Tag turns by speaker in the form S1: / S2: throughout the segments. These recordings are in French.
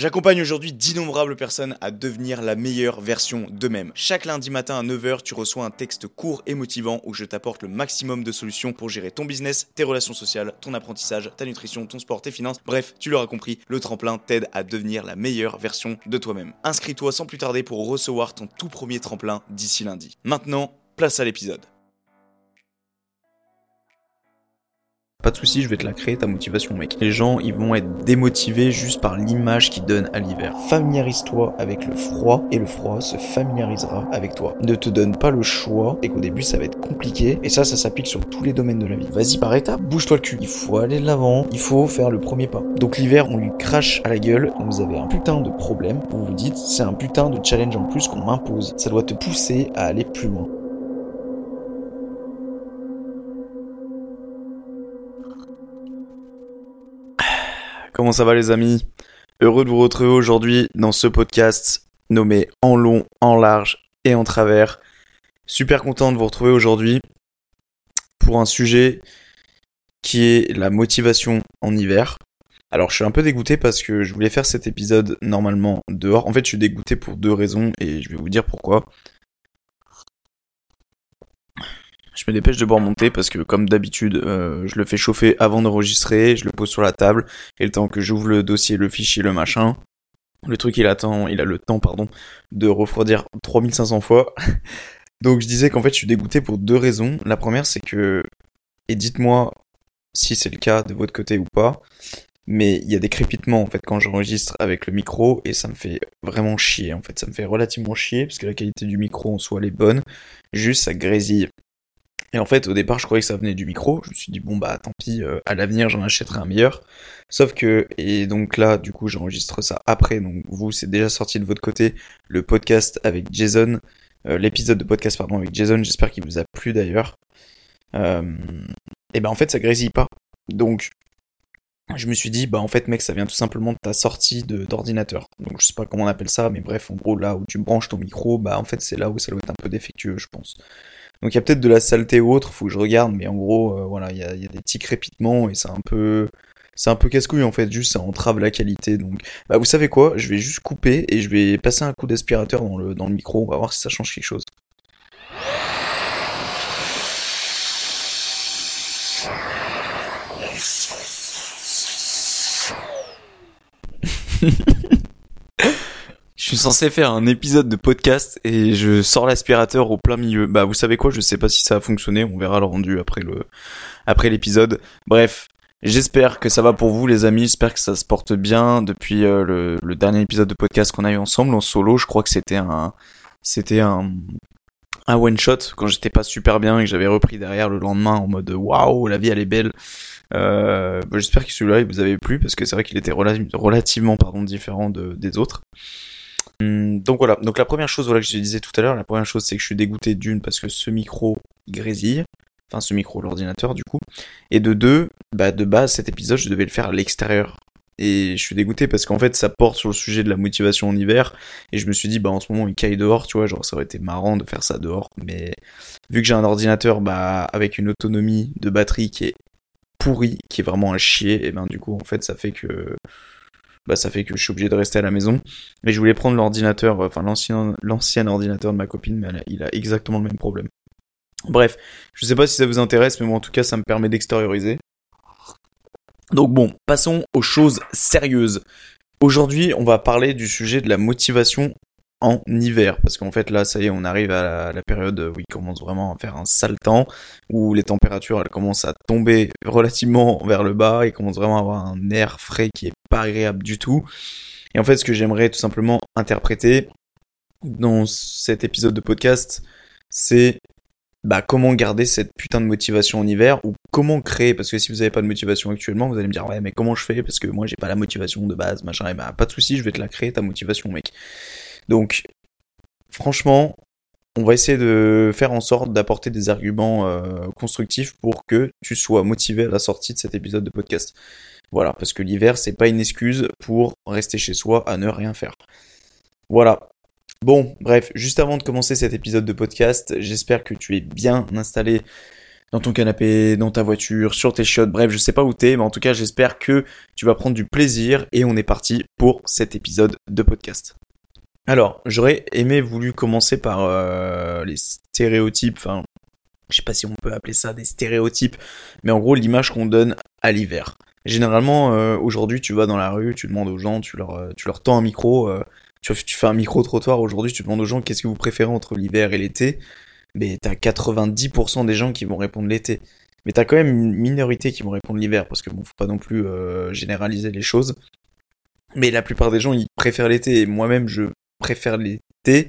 S1: J'accompagne aujourd'hui d'innombrables personnes à devenir la meilleure version d'eux-mêmes. Chaque lundi matin à 9h, tu reçois un texte court et motivant où je t'apporte le maximum de solutions pour gérer ton business, tes relations sociales, ton apprentissage, ta nutrition, ton sport, tes finances. Bref, tu l'auras compris, le tremplin t'aide à devenir la meilleure version de toi-même. Inscris-toi sans plus tarder pour recevoir ton tout premier tremplin d'ici lundi. Maintenant, place à l'épisode.
S2: Pas de souci, je vais te la créer ta motivation, mec. Les gens, ils vont être démotivés juste par l'image qu'ils donnent à l'hiver. Familiarise-toi avec le froid et le froid se familiarisera avec toi. Ne te donne pas le choix et qu'au début ça va être compliqué. Et ça, ça s'applique sur tous les domaines de la vie. Vas-y par étapes, bouge-toi le cul. Il faut aller de l'avant, il faut faire le premier pas. Donc l'hiver, on lui crache à la gueule. Vous avez un putain de problème. Vous vous dites, c'est un putain de challenge en plus qu'on m'impose. Ça doit te pousser à aller plus loin.
S1: Comment ça va les amis? Heureux de vous retrouver aujourd'hui dans ce podcast nommé En long, en large et en travers. Super content de vous retrouver aujourd'hui pour un sujet qui est la motivation en hiver. Alors je suis un peu dégoûté parce que je voulais faire cet épisode normalement dehors. En fait je suis dégoûté pour deux raisons et je vais vous dire pourquoi. Je me dépêche de boire mon thé parce que comme d'habitude, euh, je le fais chauffer avant d'enregistrer, je le pose sur la table, et le temps que j'ouvre le dossier, le fichier, le machin, le truc il attend, il a le temps pardon de refroidir 3500 fois. Donc je disais qu'en fait je suis dégoûté pour deux raisons. La première c'est que, et dites-moi si c'est le cas de votre côté ou pas, mais il y a des crépitements en fait quand j'enregistre avec le micro et ça me fait vraiment chier en fait, ça me fait relativement chier parce que la qualité du micro en soi elle est bonne, juste ça grésille. Et en fait, au départ, je croyais que ça venait du micro. Je me suis dit, bon, bah, tant pis, euh, à l'avenir, j'en achèterai un meilleur. Sauf que, et donc là, du coup, j'enregistre ça après. Donc, vous, c'est déjà sorti de votre côté le podcast avec Jason. Euh, l'épisode de podcast, pardon, avec Jason. J'espère qu'il vous a plu d'ailleurs. Euh, et ben, en fait, ça grésille pas. Donc, je me suis dit, bah, en fait, mec, ça vient tout simplement de ta sortie d'ordinateur. Donc, je sais pas comment on appelle ça, mais bref, en gros, là où tu branches ton micro, bah, en fait, c'est là où ça doit être un peu défectueux, je pense. Donc il y a peut-être de la saleté ou autre, faut que je regarde, mais en gros, euh, voilà, il y a, y a, des petits crépitements et c'est un peu, c'est un peu casse-couille en fait, juste ça entrave la qualité. Donc, bah vous savez quoi, je vais juste couper et je vais passer un coup d'aspirateur dans le, dans le micro, on va voir si ça change quelque chose. Je suis censé faire un épisode de podcast et je sors l'aspirateur au plein milieu. Bah vous savez quoi, je sais pas si ça a fonctionné, on verra le rendu après le après l'épisode. Bref, j'espère que ça va pour vous les amis, j'espère que ça se porte bien depuis euh, le, le, dernier épisode de podcast qu'on a eu ensemble en solo, je crois que c'était un c'était un un one shot quand j'étais pas super bien et que j'avais repris derrière le lendemain en mode waouh, la vie elle est belle. Euh, bah, j'espère que celui-là il vous avait plu parce que c'est vrai qu'il était relativement pardon différent de, des autres. Hum, donc voilà, donc la première chose voilà, que je disais tout à l'heure, la première chose c'est que je suis dégoûté d'une parce que ce micro grésille, enfin ce micro, l'ordinateur du coup, et de deux, bah de base cet épisode je devais le faire à l'extérieur. Et je suis dégoûté parce qu'en fait ça porte sur le sujet de la motivation en hiver, et je me suis dit bah en ce moment il caille dehors, tu vois, genre ça aurait été marrant de faire ça dehors, mais vu que j'ai un ordinateur bah avec une autonomie de batterie qui est pourri, qui est vraiment un chier, et ben du coup en fait ça fait que bah ça fait que je suis obligé de rester à la maison. Mais je voulais prendre l'ordinateur, euh, enfin l'ancien, l'ancien ordinateur de ma copine, mais il a exactement le même problème. Bref, je sais pas si ça vous intéresse, mais moi en tout cas ça me permet d'extérioriser. Donc bon, passons aux choses sérieuses. Aujourd'hui, on va parler du sujet de la motivation en hiver. Parce qu'en fait là ça y est on arrive à la, période où il commence vraiment à faire un sale temps où les températures elles commencent à tomber relativement vers le bas. Et commence vraiment à avoir un air frais qui est pas agréable du tout. Et en fait ce que j'aimerais tout simplement interpréter dans cet épisode de podcast c'est bah comment garder cette putain de motivation en hiver ou comment créer parce que si vous avez pas de motivation actuellement vous allez me dire ouais mais comment je fais? Parce que moi j'ai pas la motivation de base machin et bah pas de souci je vais te la créer ta motivation mec donc, franchement, on va essayer de faire en sorte d'apporter des arguments euh, constructifs pour que tu sois motivé à la sortie de cet épisode de podcast. Voilà, parce que l'hiver, c'est pas une excuse pour rester chez soi à ne rien faire. Voilà. Bon, bref, juste avant de commencer cet épisode de podcast, j'espère que tu es bien installé dans ton canapé, dans ta voiture, sur tes chiottes, bref, je sais pas où t'es, mais en tout cas, j'espère que tu vas prendre du plaisir et on est parti pour cet épisode de podcast. Alors, j'aurais aimé voulu commencer par euh, les stéréotypes, enfin, je sais pas si on peut appeler ça des stéréotypes, mais en gros l'image qu'on donne à l'hiver. Généralement, euh, aujourd'hui, tu vas dans la rue, tu demandes aux gens, tu leur, euh, tu leur tends un micro, tu, tu, fais un micro-trottoir aujourd'hui, tu demandes aux gens qu'est-ce que vous préférez entre l'hiver et l'été, mais t'as 90% des gens qui vont répondre l'été. Mais t'as quand même une minorité qui vont répondre l'hiver, parce que bon, faut pas non plus généraliser les choses. Mais la plupart des gens, ils préfèrent l'été, et moi-même, je préfère l'été,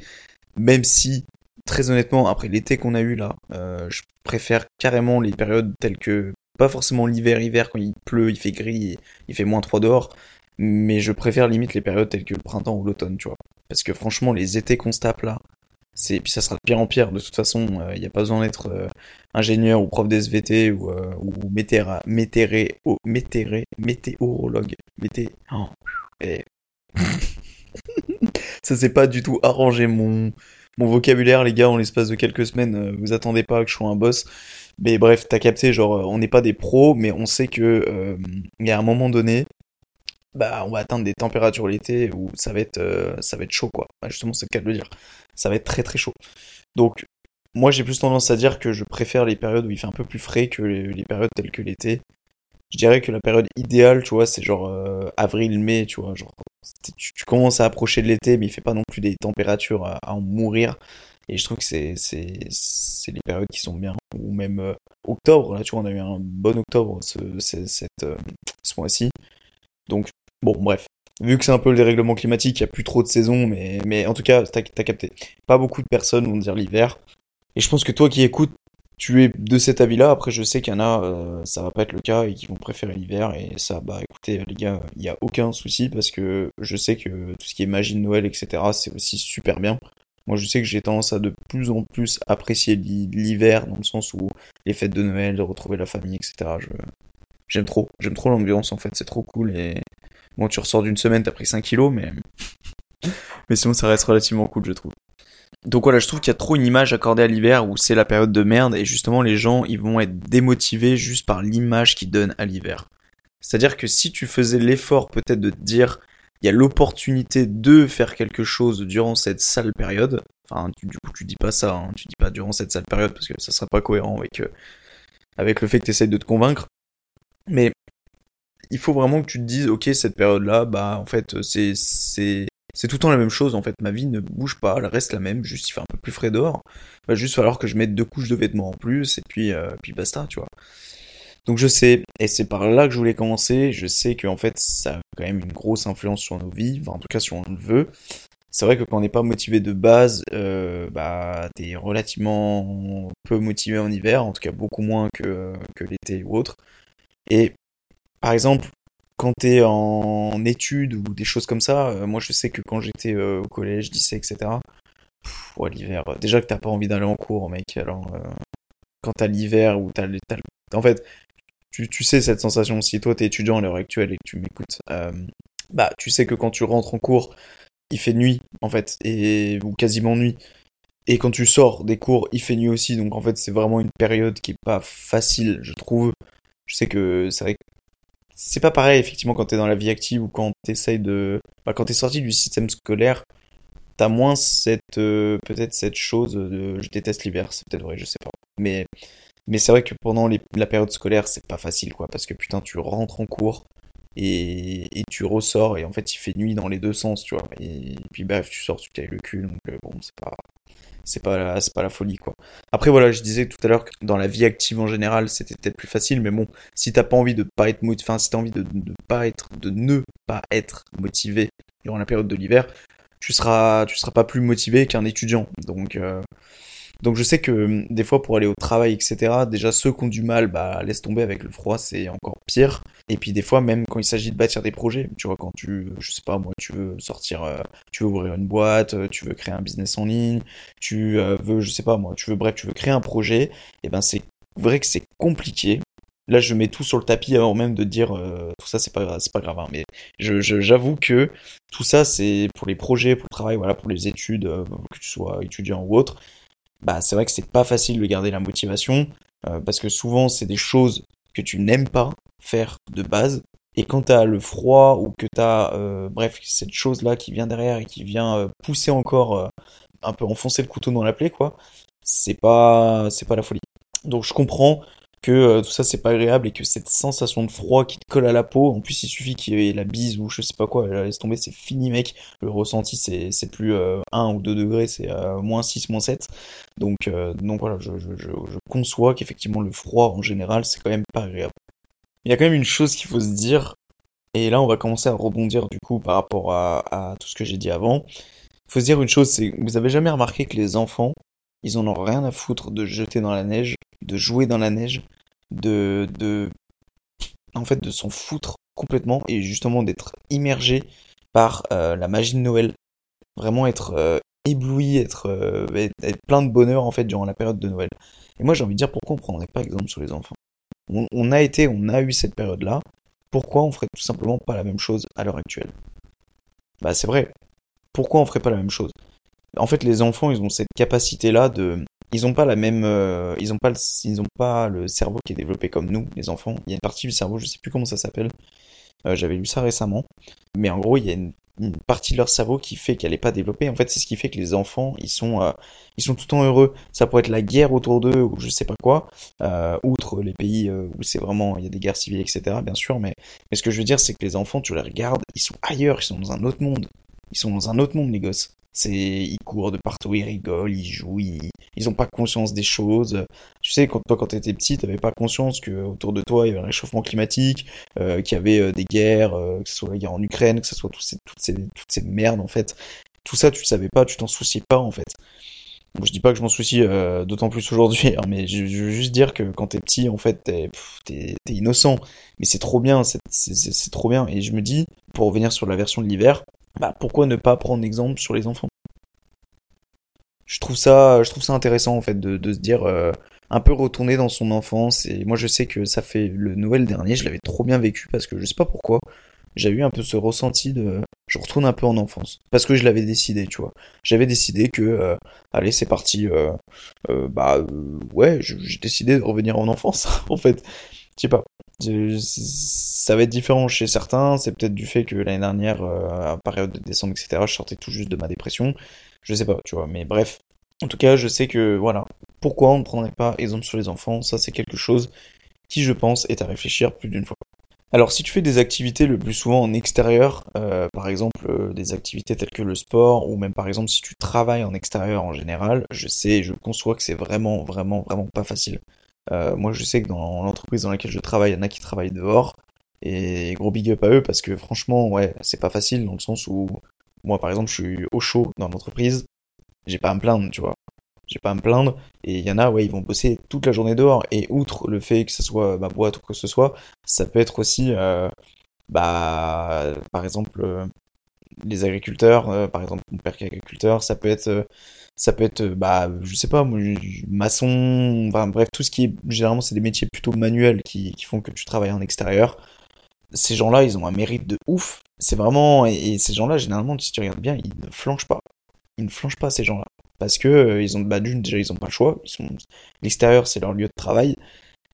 S1: même si, très honnêtement, après l'été qu'on a eu là, euh, je préfère carrément les périodes telles que, pas forcément l'hiver, hiver, quand il pleut, il fait gris, il fait moins 3 dehors, mais je préfère limite les périodes telles que le printemps ou l'automne, tu vois. Parce que franchement, les étés qu'on se tape là, c'est puis ça sera de pire en pire. De toute façon, il euh, n'y a pas besoin d'être euh, ingénieur ou prof d'SVT ou, ou météra, météré, météorologue, mété. Oh. ça s'est pas du tout arrangé mon, mon vocabulaire, les gars, en l'espace de quelques semaines. Euh, vous attendez pas que je sois un boss. Mais bref, t'as capté, genre, on n'est pas des pros, mais on sait que euh, y a un moment donné, bah, on va atteindre des températures l'été où ça va être, euh, ça va être chaud, quoi. Bah, justement, c'est le cas de le dire. Ça va être très très chaud. Donc, moi, j'ai plus tendance à dire que je préfère les périodes où il fait un peu plus frais que les périodes telles que l'été je dirais que la période idéale, tu vois, c'est genre euh, avril-mai, tu vois, tu, commences à approcher de l'été, mais il fait pas non plus des températures à, en mourir. Et je trouve que c'est c'est les périodes qui sont bien. Ou même euh, octobre, là, tu vois, on a eu un bon octobre euh, ce mois-ci. Donc bon, bref. Vu que c'est un peu le dérèglement climatique, il y a plus trop de saisons, mais en tout cas, t'as as capté. Pas beaucoup de personnes vont dire l'hiver. Et je pense que toi qui écoutes, tu es de cet avis-là. Après, je sais qu'il y en a, euh, ça va pas être le cas et qui vont préférer l'hiver. Et ça, bah écoutez, les gars, il n'y a aucun souci parce que je sais que tout ce qui est magie de Noël, etc., c'est aussi super bien. Moi, je sais que j'ai tendance à de plus en plus apprécier l'hiver dans le sens où les fêtes de Noël, de retrouver la famille, etc. Je... J'aime trop, j'aime trop l'ambiance en fait, c'est trop cool et bon, tu ressors d'une semaine, t'as pris 5 kilos, mais mais sinon ça reste relativement cool, je trouve. Donc voilà, je trouve qu'il y a trop une image accordée à l'hiver où c'est la période de merde et justement les gens ils vont être démotivés juste par l'image qu'ils donnent à l'hiver. C'est-à-dire que si tu faisais l'effort peut-être de te dire il y a l'opportunité de faire quelque chose durant cette sale période, enfin du coup tu dis pas ça, hein, tu dis pas durant cette sale période parce que ça serait pas cohérent avec, euh, avec le fait que tu essayes de te convaincre, mais il faut vraiment que tu te dises ok cette période là bah en fait c'est c'est tout le temps la même chose en fait, ma vie ne bouge pas, elle reste la même, juste il fait un peu plus frais dehors. Il va juste falloir que je mette deux couches de vêtements en plus et puis euh, puis basta, tu vois. Donc je sais, et c'est par là que je voulais commencer, je sais que en fait ça a quand même une grosse influence sur nos vies, enfin en tout cas si on le veut. C'est vrai que quand on n'est pas motivé de base, euh, bah t'es relativement peu motivé en hiver, en tout cas beaucoup moins que, que l'été ou autre. Et par exemple, quand t'es en études ou des choses comme ça, euh, moi je sais que quand j'étais euh, au collège, lycée, etc. Pff, ouais, l'hiver. Euh, déjà que t'as pas envie d'aller en cours, mec. Alors, quand t'as l'hiver ou t'as, t'as, en fait, tu, sais cette sensation. Si toi t'es étudiant à l'heure actuelle et que tu m'écoutes, bah tu sais que quand tu rentres en cours, il fait nuit en fait et ou quasiment nuit. Et quand tu sors des cours, il fait nuit aussi. Donc en fait, c'est vraiment une période qui est pas facile, je trouve. Je sais que c'est vrai que c'est pas pareil effectivement quand t'es dans la vie active ou quand t'essayes de bah, quand t'es sorti du système scolaire t'as moins cette euh, peut-être cette chose de je déteste l'hiver c'est peut-être vrai je sais pas. Mais mais c'est vrai que pendant la période scolaire c'est pas facile quoi parce que putain tu rentres en cours et, et tu ressors et en fait il fait nuit dans les deux sens tu vois. Et, puis bref tu sors tu t'es le cul donc euh, bon c'est pas c'est pas c'est pas la folie quoi. Après voilà, je disais tout à l'heure que dans la vie active en général, c'était peut-être plus facile, mais bon, si t'as pas envie de pas être enfin si t'as envie de, de pas être, de ne pas être motivé durant la période de l'hiver, tu seras tu seras pas plus motivé qu'un étudiant. Donc euh, donc je sais que hum, des fois pour aller au travail, etc., déjà ceux qui ont du mal, bah laisse tomber avec le froid, c'est encore pire. Et puis des fois même quand il s'agit de bâtir des projets, tu vois, quand tu, je sais pas moi, tu veux sortir, euh, tu veux ouvrir une boîte, euh, tu veux créer un business en ligne, tu euh, veux, je sais pas moi, tu veux, bref, tu veux créer un projet, et eh ben c'est vrai que c'est compliqué. Là, je mets tout sur le tapis avant même de dire tout ça, c'est pas c'est pas grave. Hein, mais j'avoue que tout ça, c'est pour les projets, pour le travail, voilà, pour les études, que tu sois étudiant ou autre bah c'est vrai que c'est pas facile de garder la motivation.
S2: parce que souvent c'est des choses que tu n'aimes pas faire de base. Et quand t'as le froid ou que t'as, euh, bref, cette chose-là qui vient derrière et qui vient euh, pousser encore, euh, un peu enfoncer le couteau dans la plaie, quoi, c'est pas, c'est pas la folie. Donc je comprends que tout ça c'est pas agréable et que cette sensation de froid qui te colle à la peau, en plus il suffit qu'il y ait la bise ou je sais pas quoi, laisse tomber, c'est fini mec. Le ressenti c'est, plus 1 ou 2 degrés, c'est moins 6, moins 7. Donc, donc voilà, je, je, je, je conçois qu'effectivement le froid en général c'est quand même pas agréable. Il y a quand même une chose qu'il faut se dire, et là on va commencer à rebondir du coup par rapport à, tout ce que j'ai dit avant. Il faut se dire une chose, c'est vous avez jamais remarqué que les enfants, ils en ont rien à foutre de jeter dans la neige, de jouer dans la neige, de, de en fait de s'en foutre complètement et justement d'être immergé par euh, la magie de Noël. Vraiment être euh, ébloui, être, euh, être, plein de bonheur en fait durant la période de Noël. Et moi j'ai envie de dire pourquoi on prendrait pas exemple sur les enfants? On, a été, on a eu cette période-là. Pourquoi on ferait tout simplement pas la même chose à l'heure actuelle? Bah c'est vrai. Pourquoi on ferait pas la même chose? En fait, les enfants, ils ont cette capacité-là de, ils ont pas la même, euh, ils ont pas, le, ils pas le cerveau qui est développé comme nous, les enfants. Il y a une partie du cerveau, je sais plus comment ça s'appelle. Euh, j'avais lu ça récemment, mais en gros, il y a une partie de leur cerveau qui fait qu'elle n'est pas développée. En fait, c'est ce qui fait que les enfants, ils sont, euh, ils sont tout le temps heureux. Ça pourrait être la guerre autour d'eux ou je sais pas quoi, outre les pays où c'est vraiment, il y a des guerres civiles, etc. Bien sûr, mais ce que je veux dire, c'est que les enfants, tu les regardes, ils sont ailleurs, ils sont dans un autre monde. Ils sont dans un autre monde, les gosses. C'est, ils courent de partout, ils rigolent, ils jouent, ils, ils ont pas conscience des choses. Tu sais, quand toi, quand t'étais petit, t'avais pas conscience que autour de toi, il y avait un réchauffement climatique, euh, qu'il y avait euh, des guerres, euh, que ce soit la guerre en Ukraine, que ce soit toutes ces, toutes ces, toutes ces merdes, en fait. Tout ça, tu savais pas, tu t'en souciais pas, en fait. Bon, je dis pas que je m'en soucie euh, d'autant plus aujourd'hui, hein, mais je, je, veux juste dire que quand t'es petit, en fait, t'es, t'es, t'es innocent. Mais c'est trop bien, c'est, c'est, c'est trop bien. Et je me dis, pour revenir sur la version de l'hiver, bah pourquoi ne pas prendre exemple sur les enfants? Je trouve ça, je trouve ça intéressant en fait de, de se dire euh, un peu retourner dans son enfance. Et moi je sais que ça fait le Noël dernier, je l'avais trop bien vécu parce que je sais pas pourquoi. J'ai eu un peu ce ressenti de je retourne un peu en enfance parce que je l'avais décidé, tu vois. J'avais décidé que euh, allez c'est parti, euh, euh bah euh, ouais, j'ai décidé de revenir en enfance en fait. Je sais pas. Ça va être différent chez certains. C'est peut-être du fait que l'année dernière, euh, à période de décembre, etc., je sortais tout juste de ma dépression. Je sais pas, tu vois. Mais bref. En tout cas, je sais que, voilà. Pourquoi on ne prendrait pas exemple sur les enfants? Ça, c'est quelque chose qui, je pense, est à réfléchir plus d'une fois. Alors, si tu fais des activités le plus souvent en extérieur, euh, par exemple euh, des activités telles que le sport, ou même par exemple si tu travailles en extérieur en général, je sais, je conçois que c'est vraiment, vraiment, vraiment pas facile. Euh, moi, je sais que dans l'entreprise dans laquelle je travaille, il y en a qui travaillent dehors. Et gros big up à eux parce que franchement, ouais, c'est pas facile dans le sens où moi, par exemple, je suis au chaud dans l'entreprise. J'ai pas à me plaindre, tu vois. J'ai pas à me plaindre. Et il y en a, ouais, ils vont bosser toute la journée dehors. Et outre le fait que ce soit ma boîte ou que ce soit, ça peut être aussi, euh, bah, par exemple, euh, les agriculteurs, euh, par exemple mon père qui est agriculteur, ça peut être, euh, ça peut être, euh, bah, je sais pas, maçon, enfin bref, tout ce qui est, généralement c'est des métiers plutôt manuels qui, qui font que tu travailles en extérieur. Ces gens-là, ils ont un mérite de ouf. C'est vraiment, et, ces gens-là, généralement, si tu regardes bien, ils ne flanchent pas. Ils ne flanchent pas ces gens-là. Parce que ils ont, bah, d'une, déjà, ils ont pas le choix. L'extérieur, c'est leur lieu de travail.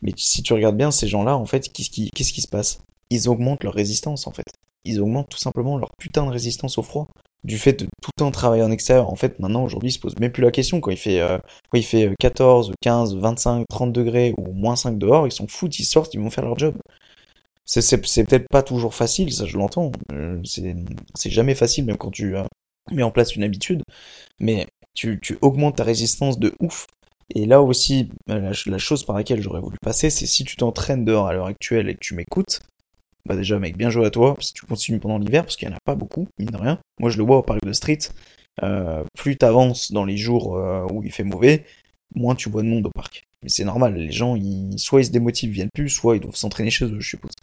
S2: Mais si tu regardes bien ces gens-là, en fait, qu'est-ce qui, qu'est-ce qui se passe? Ils augmentent leur résistance, en fait ils augmentent tout simplement leur putain de résistance au froid. Du fait de tout le temps travailler en extérieur, en fait, maintenant, aujourd'hui, ils se posent même plus la question. Quand il fait, euh, quand il fait 14, 15, 25, 30 degrés ou moins 5 dehors, ils s'en foutent, ils sortent, ils vont faire leur job. C'est peut-être pas toujours facile, ça je l'entends. Euh, c'est jamais facile, même quand tu euh, mets en place une habitude. Mais tu, tu augmentes ta résistance de ouf. Et là aussi, la, la chose par laquelle j'aurais voulu passer, c'est si tu t'entraînes dehors à l'heure actuelle et que tu m'écoutes, bah déjà mec, bien joué à toi, si tu continues pendant l'hiver, parce qu'il n'y en a pas beaucoup, mine de rien. Moi je le vois au parc de street, euh, plus t'avances dans les jours euh, où il fait mauvais, moins tu vois de monde au parc. Mais c'est normal, les gens, ils, soit ils se démotivent, viennent plus, soit ils doivent s'entraîner chez eux, je suppose.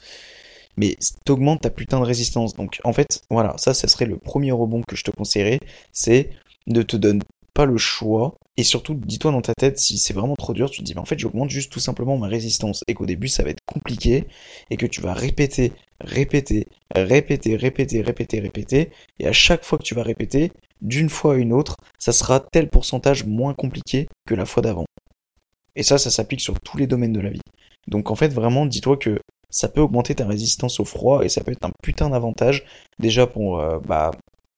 S2: Mais t'augmentes ta putain de résistance. Donc en fait, voilà, ça, ça serait le premier rebond que je te conseillerais, c'est de te donner pas le choix. Et surtout, dis-toi dans ta tête, si c'est vraiment trop dur, tu te dis, mais en fait, j'augmente juste tout simplement ma résistance. Et qu'au début, ça va être compliqué. Et que tu vas répéter, répéter, répéter, répéter, répéter, répéter. Et à chaque fois que tu vas répéter, d'une fois à une autre, ça sera tel pourcentage moins compliqué que la fois d'avant. Et ça, ça s'applique sur tous les domaines de la vie. Donc en fait, vraiment, dis-toi que ça peut augmenter ta résistance au froid et ça peut être un putain d'avantage. Déjà pour, euh, bah,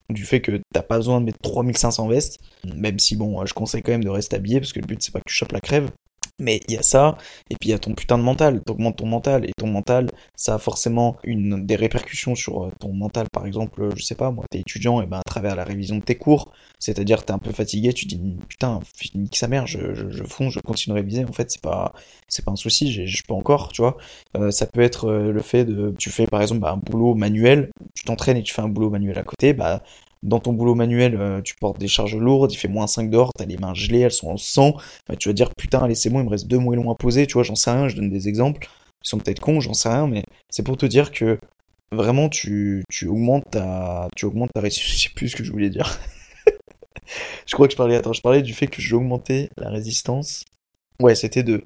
S2: du fait que t'as pas besoin de mettre 3500 vestes, même si bon, je conseille quand même de rester habillé parce que le but c'est pas que tu chopes la crève. Mais il y a ça, et puis il y a ton putain de mental, t'augmentes ton mental, et ton mental, ça a forcément une, des répercussions sur euh, ton mental, par exemple, je sais pas, moi, t'es étudiant, et ben à travers la révision de tes cours, c'est-à-dire t'es un peu fatigué, tu dis, putain, nique sa mère, je, je, je fonce, je continue de réviser, en fait, c'est pas, c'est pas un souci, je peux encore, tu vois. Euh, ça peut être euh, le fait de, tu fais par exemple bah, un boulot manuel, tu t'entraînes et tu fais un boulot manuel à côté, bah dans ton boulot manuel, euh, tu portes des charges lourdes, il fait moins 5 dehors, t'as les mains gelées, elles sont en sang, bah, tu vas dire putain, allez, c'est bon, il me reste deux moellons à poser, tu vois, j'en sais rien, je donne des exemples, ils sont peut-être cons, j'en sais rien, mais c'est pour te dire que vraiment tu, tu augmentes ta, tu augmentes ta résistance, je sais plus ce que je voulais dire. je crois que je parlais, attends, je parlais du fait que j'augmentais la résistance. Ouais, c'était de,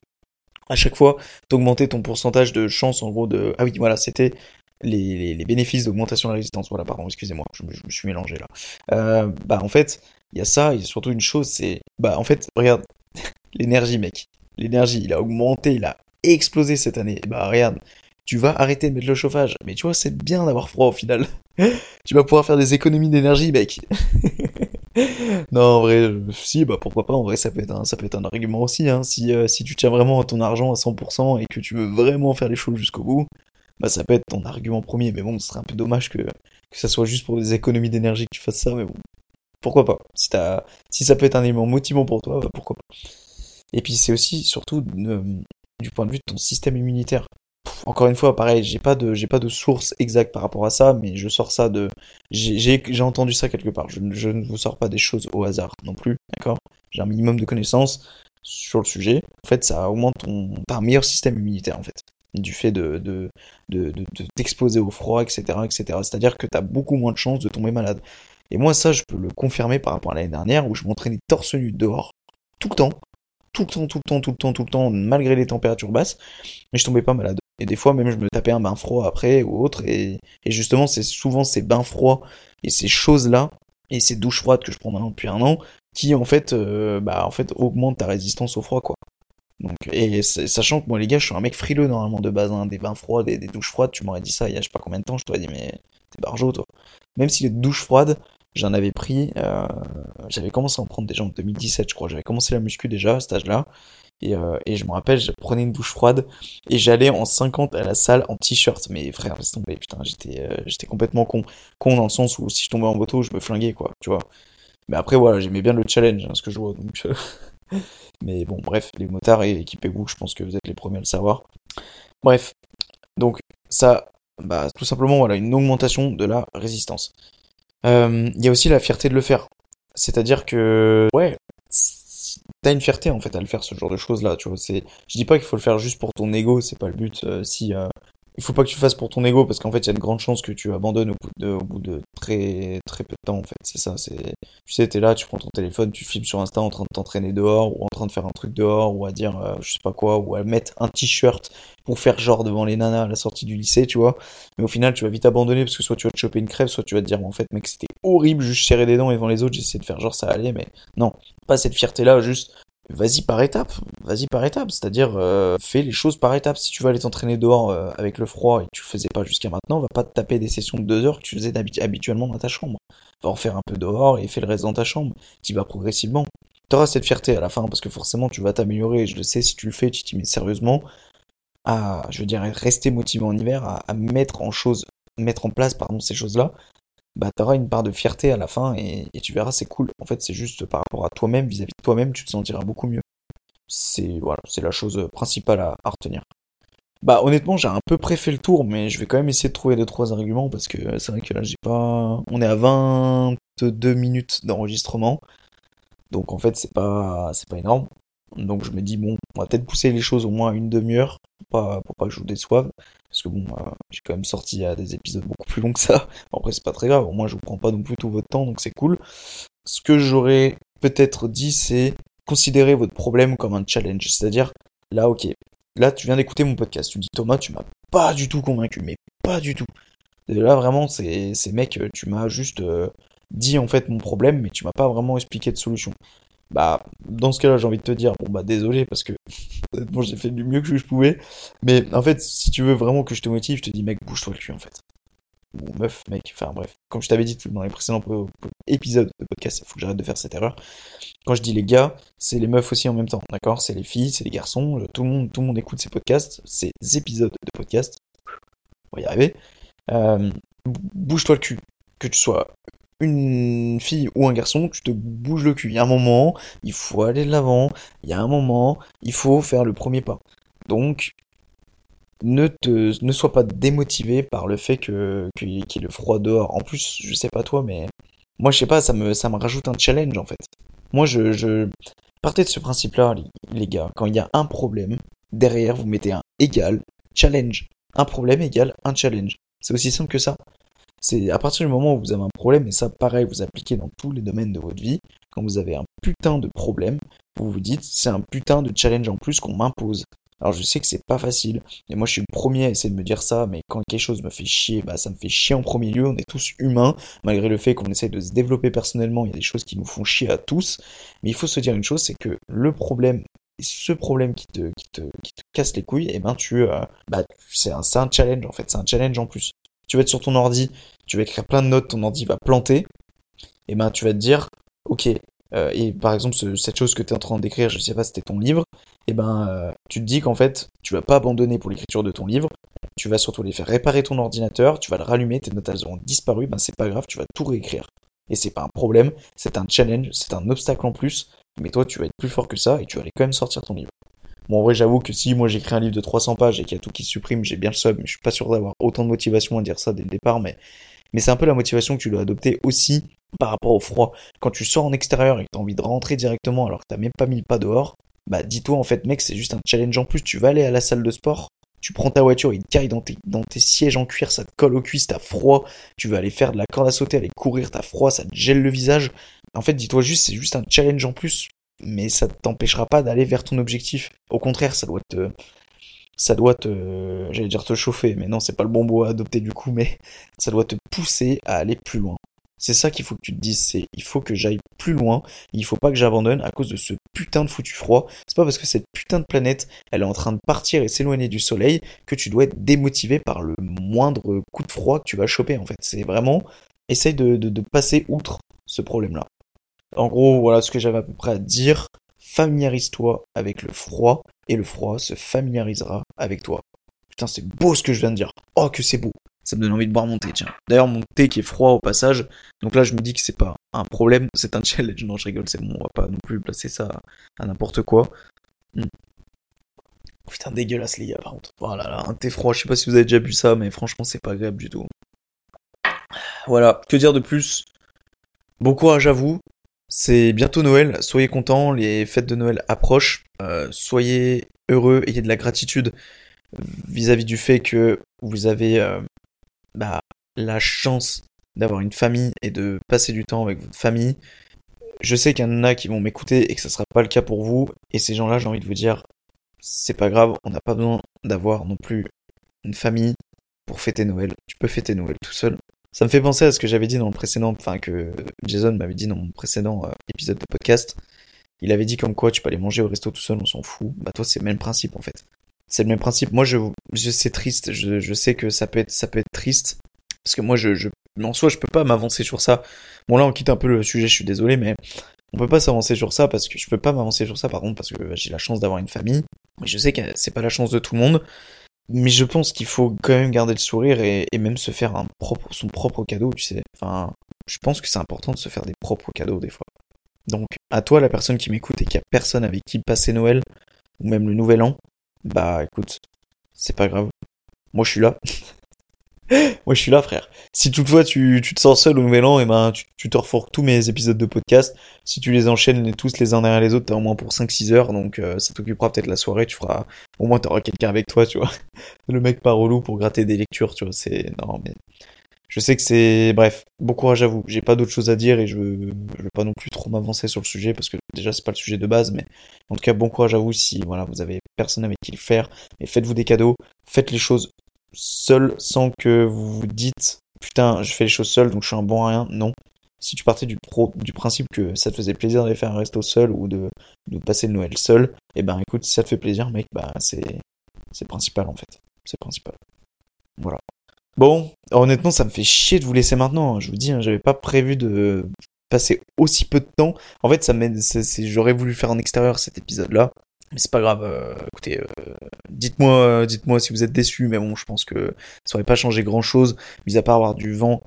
S2: à chaque fois, t'augmentais ton pourcentage de chance, en gros, de, ah oui, voilà, c'était les, les, bénéfices d'augmentation de la résistance. Voilà, pardon, excusez-moi, je, me suis mélangé là. Euh, bah en fait, il y a ça, et surtout une chose, c'est... Bah en fait, regarde, l'énergie mec. L'énergie, il a augmenté, il a explosé cette année. Bah regarde, tu vas arrêter de mettre le chauffage. Mais tu vois, c'est bien d'avoir froid au final. tu vas pouvoir faire des économies d'énergie, mec. non, en vrai, si, bah pourquoi pas, en vrai, ça peut être un, ça peut être un argument aussi, hein. Si, euh, si tu tiens vraiment à ton argent à 100% et que tu veux vraiment faire les choses jusqu'au bout, bah ça peut être ton argument premier, mais bon, ce serait un peu dommage que, que ça soit juste pour des économies d'énergie que tu fasses ça, mais bon, pourquoi pas? Si, as, si ça peut être un élément motivant pour toi, bah pourquoi pas? Et puis c'est aussi, surtout, euh, du point de vue de ton système immunitaire. encore une fois, pareil, j'ai pas de, pas de source exacte par rapport à ça, mais je sors ça de, j'ai, j'ai entendu ça quelque part. Je, je ne vous sors pas des choses au hasard non plus, d'accord? J'ai un minimum de connaissances sur le sujet. En fait, ça augmente ton, t'as un meilleur système immunitaire en fait du fait de, de, de, de, t'exposer au froid, etc. etc. C'est-à-dire que tu as beaucoup moins de chances de tomber malade. Et moi, ça, je peux le confirmer par rapport à l'année dernière où je m'entraînais torse nu dehors, tout le temps, tout le temps, tout le temps, tout le temps, tout le temps, malgré les températures basses, mais je tombais pas malade. Et des fois, même, je me tapais un bain froid après ou autre, et, justement, c'est souvent ces bains froids et ces choses-là, et ces douches froides que je prends maintenant depuis un an, qui en fait, euh, bah, en fait, augmentent ta résistance au froid, quoi. Donc, et sachant que moi les gars, je suis un mec frileux normalement de base, hein, des bains froids, des, douches froides, tu m'aurais dit ça il y a je sais pas combien de temps, je t'aurais dit mais t'es barjot toi. Même si les douches froides, j'en avais pris, euh, j'avais commencé à en prendre déjà en 2017 je crois, j'avais commencé la muscu déjà à cet âge-là, et, euh, et je me rappelle, je prenais une douche froide, et j'allais en 50 à la salle en t-shirt, mais frère, laisse tomber, putain, j'étais euh, j'étais complètement con, con dans le sens où si je tombais en moto, je me flinguais quoi, tu vois. Mais après voilà, j'aimais bien le challenge, hein, ce que je vois, donc... Mais bon, bref, les motards et équipez-vous, je pense que vous êtes les premiers à le savoir. Bref, donc ça, bah, tout simplement, voilà, une augmentation de la résistance. Euh, il y a aussi la fierté de le faire. C'est-à-dire que, ouais, t'as une fierté en fait à le faire ce genre de choses là, tu vois. Je dis pas qu'il faut le faire juste pour ton ego, c'est pas le but. Euh, si euh, il faut pas que tu fasses pour ton ego parce qu'en fait il y a de grandes chances que tu abandonnes au bout de, très très peu de temps en fait. C'est ça c'est tu sais t'es là tu prends ton téléphone tu filmes sur Insta en train de t'entraîner dehors ou en train de faire un truc dehors ou à dire euh, je sais pas quoi ou à mettre un t-shirt pour faire genre devant les nanas à la sortie du lycée tu vois. Mais au final tu vas vite abandonner parce que soit tu vas te choper une crève soit tu vas te dire en fait mec c'était horrible juste serrer des dents devant les autres j'essaie de faire genre ça allait mais non. Pas cette fierté là juste vas-y par étapes, vas-y par étapes, c'est-à-dire euh, fais les choses par étapes. Si tu vas aller t'entraîner dehors euh, avec le froid et que tu faisais pas jusqu'à maintenant, va pas te taper des sessions de deux heures que tu faisais habituellement dans ta chambre. Va en faire un peu dehors et fais le reste dans ta chambre. Tu vas progressivement. Tu auras cette fierté à la fin parce que forcément tu vas t'améliorer. Je le sais, si tu le fais, tu t'y mets sérieusement à, je veux rester motivé en hiver, à, mettre en place, pardon, ces choses-là bah t'auras une part de fierté à la fin et, tu verras c'est cool. En fait c'est juste par rapport à toi-même, vis-à-vis de toi-même, tu te sentiras beaucoup mieux. C'est voilà, c'est la chose principale à, retenir. Bah honnêtement j'ai un peu préfait le tour, mais je vais quand même essayer de trouver deux trois arguments parce que c'est vrai que là j'ai pas. On est à 22 minutes d'enregistrement. Donc en fait c'est pas c'est pas énorme. Donc je me dis bon, on va peut-être pousser les choses au moins une demi-heure pour pas, pour pas que je vous déçoive. Parce que bon, euh, j'ai quand même sorti à des épisodes beaucoup plus longs que ça. Après, c'est pas très grave. Au moins, je vous prends pas non plus tout votre temps, donc c'est cool. Ce que j'aurais peut-être dit, c'est considérer votre problème comme un challenge. C'est-à-dire, là, ok. Là, tu viens d'écouter mon podcast. Tu dis, Thomas, tu m'as pas du tout convaincu. Mais pas du tout. Là, vraiment, c'est, c'est mec, tu m'as juste euh, dit en fait mon problème, mais tu m'as pas vraiment expliqué de solution. Bah, dans ce cas-là, j'ai envie de te dire, bon, bah, désolé, parce que, bon, j'ai fait du mieux que je pouvais. Mais, en fait, si tu veux vraiment que je te motive, je te dis, mec, bouge-toi le cul, en fait. Ou meuf, mec, enfin, bref. Comme je t'avais dit dans les précédents épisodes de podcast, il faut que j'arrête de faire cette erreur. Quand je dis les gars, c'est les meufs aussi en même temps, d'accord? C'est les filles, c'est les garçons, tout le monde, tout le monde écoute ces podcasts, ces épisodes de podcast. On va y arriver. Euh, bouge-toi le cul. Que tu sois une fille ou un garçon, tu te bouges le cul. Il y a un moment, il faut aller de l'avant. Il y a un moment, il faut faire le premier pas. Donc, ne te, ne sois pas démotivé par le fait que qu'il y ait le froid dehors. En plus, je sais pas toi, mais moi, je sais pas, ça me, ça me rajoute un challenge en fait. Moi, je, je partez de ce principe-là, les gars. Quand il y a un problème, derrière, vous mettez un égal challenge. Un problème égale un challenge. C'est aussi simple que ça. C'est à partir du moment où vous avez un problème, et ça pareil, vous appliquez dans tous les domaines de votre vie, quand vous avez un putain de problème, vous vous dites c'est un putain de challenge en plus qu'on m'impose. Alors je sais que c'est pas facile, et moi je suis le premier à essayer de me dire ça, mais quand quelque chose me fait chier, bah ça me fait chier en premier lieu, on est tous humains, malgré le fait qu'on essaie de se développer personnellement, il y a des choses qui nous font chier à tous, mais il faut se dire une chose, c'est que le problème ce problème qui te, qui te, qui te casse les couilles, et eh ben tu, euh, bah, c'est un, un challenge en fait, c'est un challenge en plus tu vas être sur ton ordi, tu vas écrire plein de notes, ton ordi va planter, et ben tu vas te dire, ok, euh, et par exemple cette chose que tu es en train d'écrire, je sais pas c'était ton livre, et ben euh, tu te dis qu'en fait tu vas pas abandonner pour l'écriture de ton livre, tu vas surtout les faire réparer ton ordinateur, tu vas le rallumer, tes notes elles auront disparu, ben c'est pas grave, tu vas tout réécrire. Et c'est pas un problème, c'est un challenge, c'est un obstacle en plus, mais toi tu vas être plus fort que ça et tu vas aller quand même sortir ton livre. Bon, en vrai, j'avoue que si moi j'écris un livre de 300 pages et qu'il y a tout qui se supprime, j'ai bien le sub, mais je suis pas sûr d'avoir autant de motivation à dire ça dès le départ, mais, mais c'est un peu la motivation que tu dois adopter aussi par rapport au froid. Quand tu sors en extérieur et que t'as envie de rentrer directement alors que t'as même pas mis le pas dehors, bah dis-toi en fait, mec, c'est juste un challenge en plus. Tu vas aller à la salle de sport, tu prends ta voiture, il te caille dans tes, dans tes sièges en cuir, ça te colle aux cuisses, t'as froid, tu vas aller faire de la corde à sauter, aller courir, t'as froid, ça te gèle le visage. En fait, dis-toi juste, c'est juste un challenge en plus mais ça t'empêchera pas d'aller vers ton objectif. Au contraire, ça doit te, ça doit te, j'allais dire te chauffer, mais non, c'est pas le bon mot à adopter du coup, mais ça doit te pousser à aller plus loin. C'est ça qu'il faut que tu te dises, c'est il faut que j'aille plus loin, il faut pas que j'abandonne à cause de ce putain de foutu froid. C'est pas parce que cette putain de planète, elle est en train de partir et s'éloigner du soleil que tu dois être démotivé par le moindre coup de froid que tu vas choper en fait. C'est vraiment, essaye de passer outre ce problème-là. En gros, voilà ce que j'avais à peu près à dire. Familiarise-toi avec le froid et le froid se familiarisera avec toi. Putain, c'est beau ce que je viens de dire. Oh, que c'est beau. Ça me donne envie de boire mon thé, tiens. D'ailleurs, mon thé qui est froid au passage. Donc là, je me dis que c'est pas un problème, c'est un challenge. Non, je rigole, c'est bon, on va pas non plus placer ça à n'importe quoi. Hmm. Putain, dégueulasse les gars, par contre. Oh là, un thé froid, je sais pas si vous avez déjà bu ça, mais franchement, c'est pas agréable du tout. Voilà, que dire de plus? Bon courage à vous, c'est bientôt Noël, soyez contents, les fêtes de Noël approchent, euh, soyez heureux, ayez de la gratitude vis-à-vis du fait que vous avez euh, bah, la chance d'avoir une famille et de passer du temps avec votre famille. Je sais qu'il y en a qui vont m'écouter et que ce sera pas le cas pour vous, et ces gens-là, j'ai envie de vous dire, c'est pas grave, on n'a pas besoin d'avoir non plus une famille pour fêter Noël. Tu peux fêter Noël tout seul. Ça me fait penser à ce que j'avais dit dans le précédent, enfin que Jason m'avait dit dans mon précédent euh, épisode de podcast. Il avait dit comme quoi tu peux aller manger au resto tout seul, on s'en fout. Bah toi c'est le même principe en fait. C'est le même principe. Moi je, je c'est triste, je, je sais que ça peut être ça peut être triste parce que moi je, je en soi je peux pas m'avancer sur ça. Bon là on quitte un peu le sujet, je suis désolé mais on peut pas s'avancer sur ça parce que je peux pas m'avancer sur ça par contre parce que j'ai la chance d'avoir une famille. Mais je sais que c'est pas la chance de tout le monde. Mais je pense qu'il faut quand même garder le sourire et, même se faire un propre, son propre cadeau, tu sais. Enfin, je pense que c'est important de se faire des propres cadeaux des fois. Donc, à toi, la personne qui m'écoute et qui a personne avec qui passer Noël, ou même le Nouvel An, bah écoute, c'est pas grave. Moi, je suis là. Moi, je suis là, frère. Si toutefois tu, tu te sens seul au nouvel an, et eh ben, tu, tu te refourques tous mes épisodes de podcast. Si tu les enchaînes tous les uns derrière les autres, t'as au moins pour 5-6 heures, donc euh, ça t'occupera peut-être la soirée, tu feras, au moins t'auras quelqu'un avec toi, tu vois. Le mec pas relou pour gratter des lectures, tu vois, c'est, non, mais, je sais que c'est, bref, bon courage à vous. J'ai pas d'autre chose à dire et je veux, je veux pas non plus trop m'avancer sur le sujet parce que déjà c'est pas le sujet de base, mais en tout cas bon courage à vous si, voilà, vous avez personne avec qui le faire, mais faites-vous des cadeaux, faites les choses seul sans que vous vous dites putain je fais les choses seul donc je suis un bon à rien non si tu partais du, pro, du principe que ça te faisait plaisir d'aller faire un resto seul ou de, de passer le Noël seul, et eh ben écoute, si ça te fait plaisir, mec, bah c'est c'est principal en fait. C'est principal. Voilà. Bon, honnêtement, ça me fait chier de vous laisser maintenant. Hein. Je vous dis, hein, j'avais pas prévu de passer aussi peu de temps. En fait, ça m'aide. J'aurais voulu faire en extérieur cet épisode-là, mais c'est pas grave. Euh, écoutez, euh, dites-moi, dites-moi si vous êtes déçus. Mais bon, je pense que ça aurait pas changé grand-chose, mis à part avoir du vent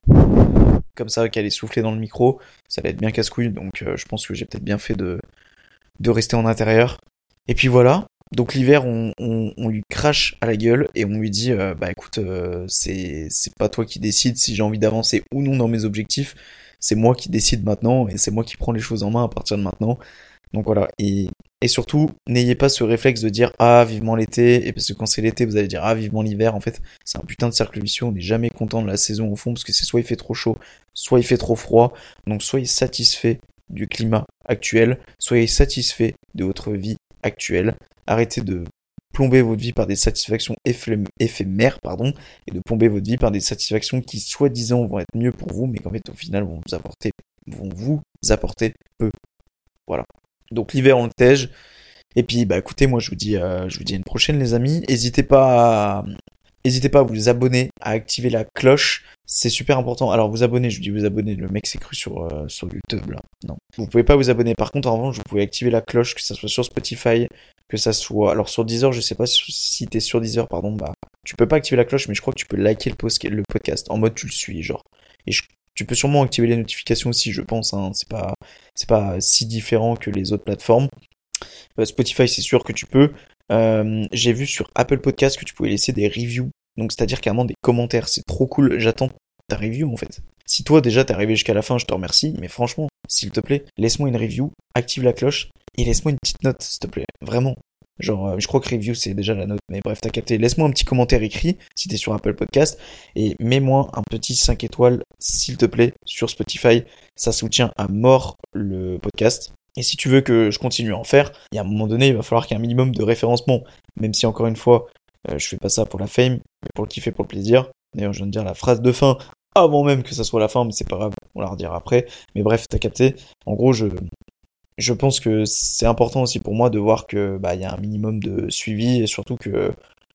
S2: comme ça qui allait souffler dans le micro. Ça allait être bien casse-couille. Donc, euh, je pense que j'ai peut-être bien fait de de rester en intérieur. Et puis voilà. Donc l'hiver, on, on, lui crache à la gueule et on lui dit, euh, bah écoute, euh, c'est c'est pas toi qui décide si j'ai envie d'avancer ou non dans mes objectifs. C'est moi qui décide maintenant et c'est moi qui prends les choses en main à partir de maintenant. Donc voilà. Et, et surtout, n'ayez pas ce réflexe de dire ah vivement l'été et parce que quand c'est l'été, vous allez dire ah vivement l'hiver. En fait, c'est un putain de cercle vicieux. On n'est jamais content de la saison au fond parce que c'est soit il fait trop chaud, soit il fait trop froid. Donc soyez satisfait du climat actuel, soyez satisfait de votre vie actuelle, arrêtez de plomber votre vie par des satisfactions éphémères, pardon, et de plomber votre vie par des satisfactions qui, soi-disant, vont être mieux pour vous, mais qu'en fait, au final, vous vont vous apporter peu. Voilà. Donc l'hiver, on le tège. Et puis, bah écoutez, moi, je vous dis, euh, je vous dis à une prochaine, les amis. N'hésitez pas à, pas à vous abonner, à activer la cloche. C'est super important. Alors vous abonner, je vous dis vous abonner, le mec s'est cru sur, euh, sur YouTube là. Non. Vous pouvez pas vous abonner. Par contre, en revanche, vous pouvez activer la cloche, que ça soit sur Spotify, que ça soit. Alors sur Deezer, je sais pas si t'es sur Deezer, pardon, bah. Tu peux pas activer la cloche, mais je crois que tu peux liker le, le podcast. En mode tu le suis, genre. Et tu peux sûrement activer les notifications aussi, je pense. Hein. C'est pas, c'est pas si différent que les autres plateformes. Euh, Spotify, c'est sûr que tu peux. Euh, j'ai vu sur Apple Podcast que tu pouvais laisser des reviews. Donc c'est-à-dire carrément des commentaires. C'est trop cool. J'attends ta review en fait. Si toi déjà t'es arrivé jusqu'à la fin, je te remercie. Mais franchement, s'il te plaît, laisse-moi une review, active la cloche et laisse-moi une petite note, s'il te plaît. Vraiment. Genre, euh, je crois que review c'est déjà la note, mais bref, t'as capté. Laisse-moi un petit commentaire écrit si t'es sur Apple Podcast et mets-moi un petit 5 étoiles, s'il te plaît, sur Spotify. Ça soutient à mort le podcast. Et si tu veux que je continue à en faire, il y a un moment donné, il va falloir qu'il y ait un minimum de référencement. Même si encore une fois, euh, je fais pas ça pour la fame, mais pour le kiffer, pour le plaisir. D'ailleurs, je viens de dire la phrase de fin avant même que ça soit la fin, mais c'est pas grave, on la redira après. Mais bref, t'as capté. En gros, je, je pense que c'est important aussi pour moi de voir que bah il y a un minimum de suivi et surtout que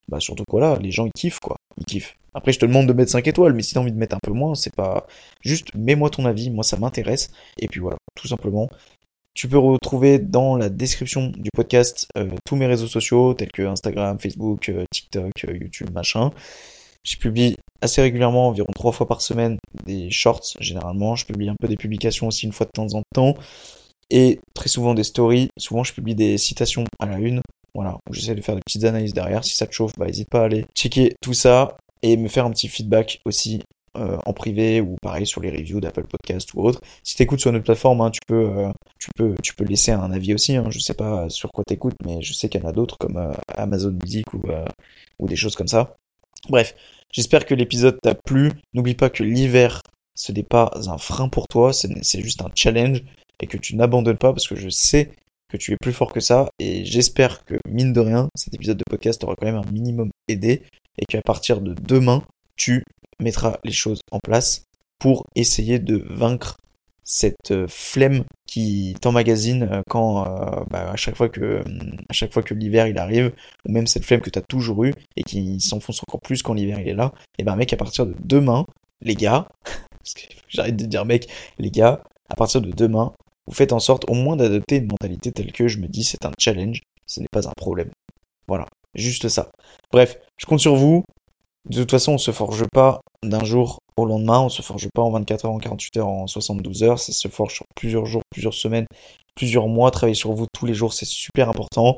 S2: bah surtout que voilà, les gens ils kiffent quoi, ils kiffent. Après je te demande de mettre 5 étoiles, mais si t'as envie de mettre un peu moins, c'est pas juste mets-moi ton avis, moi ça m'intéresse et puis voilà, tout simplement. Tu peux retrouver dans la description du podcast euh, tous mes réseaux sociaux tels que Instagram, Facebook, euh, TikTok, euh, YouTube, machin. Je publie assez régulièrement, environ trois fois par semaine, des shorts généralement. Je publie un peu des publications aussi une fois de temps en temps. Et très souvent des stories. Souvent je publie des citations à la une. Voilà, j'essaie de faire des petites analyses derrière. Si ça te chauffe, bah n'hésite pas à aller checker tout ça et me faire un petit feedback aussi euh, en privé ou pareil sur les reviews d'Apple Podcast ou autre. Si t'écoutes sur notre plateforme, hein, tu peux, euh, tu peux, tu peux laisser un avis aussi. Hein. Je sais pas sur quoi t'écoutes, mais je sais qu'il y en a d'autres comme euh, Amazon Music ou, ou des choses comme ça. Bref, j'espère que l'épisode t'a plu. N'oublie pas que l'hiver, ce n'est pas un frein pour toi, c'est juste un challenge et que tu n'abandonnes pas parce que je sais que tu es plus fort que ça. Et j'espère que mine de rien, cet épisode de podcast t'aura quand même un minimum aidé et qu'à partir de demain, tu mettra les choses en place pour essayer de vaincre cette euh, flemme qui t'emmagasine euh, quand euh, bah, à chaque fois que à chaque fois que l'hiver il arrive ou même cette flemme que tu as toujours eu et qui s'enfonce encore plus quand l'hiver il est là. Et ben mec à partir de demain les gars parce que j'arrête de dire mec les gars à partir de demain vous faites en sorte au moins d'adopter une mentalité telle que je me dis c'est un challenge ce n'est pas un problème voilà juste ça bref je compte sur vous de toute façon, on se forge pas d'un jour au lendemain, on se forge pas en 24 heures, en 48 heures, en 72 heures, ça se forge sur plusieurs jours, plusieurs semaines, plusieurs mois, travailler sur vous tous les jours, c'est super important.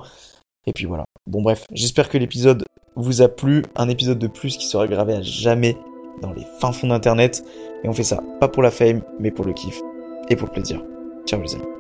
S2: Et puis voilà. Bon bref, j'espère que l'épisode vous a plu, un épisode de plus qui sera gravé à jamais dans les fins fonds d'internet. Et on fait ça, pas pour la fame, mais pour le kiff et pour le plaisir. Ciao les amis.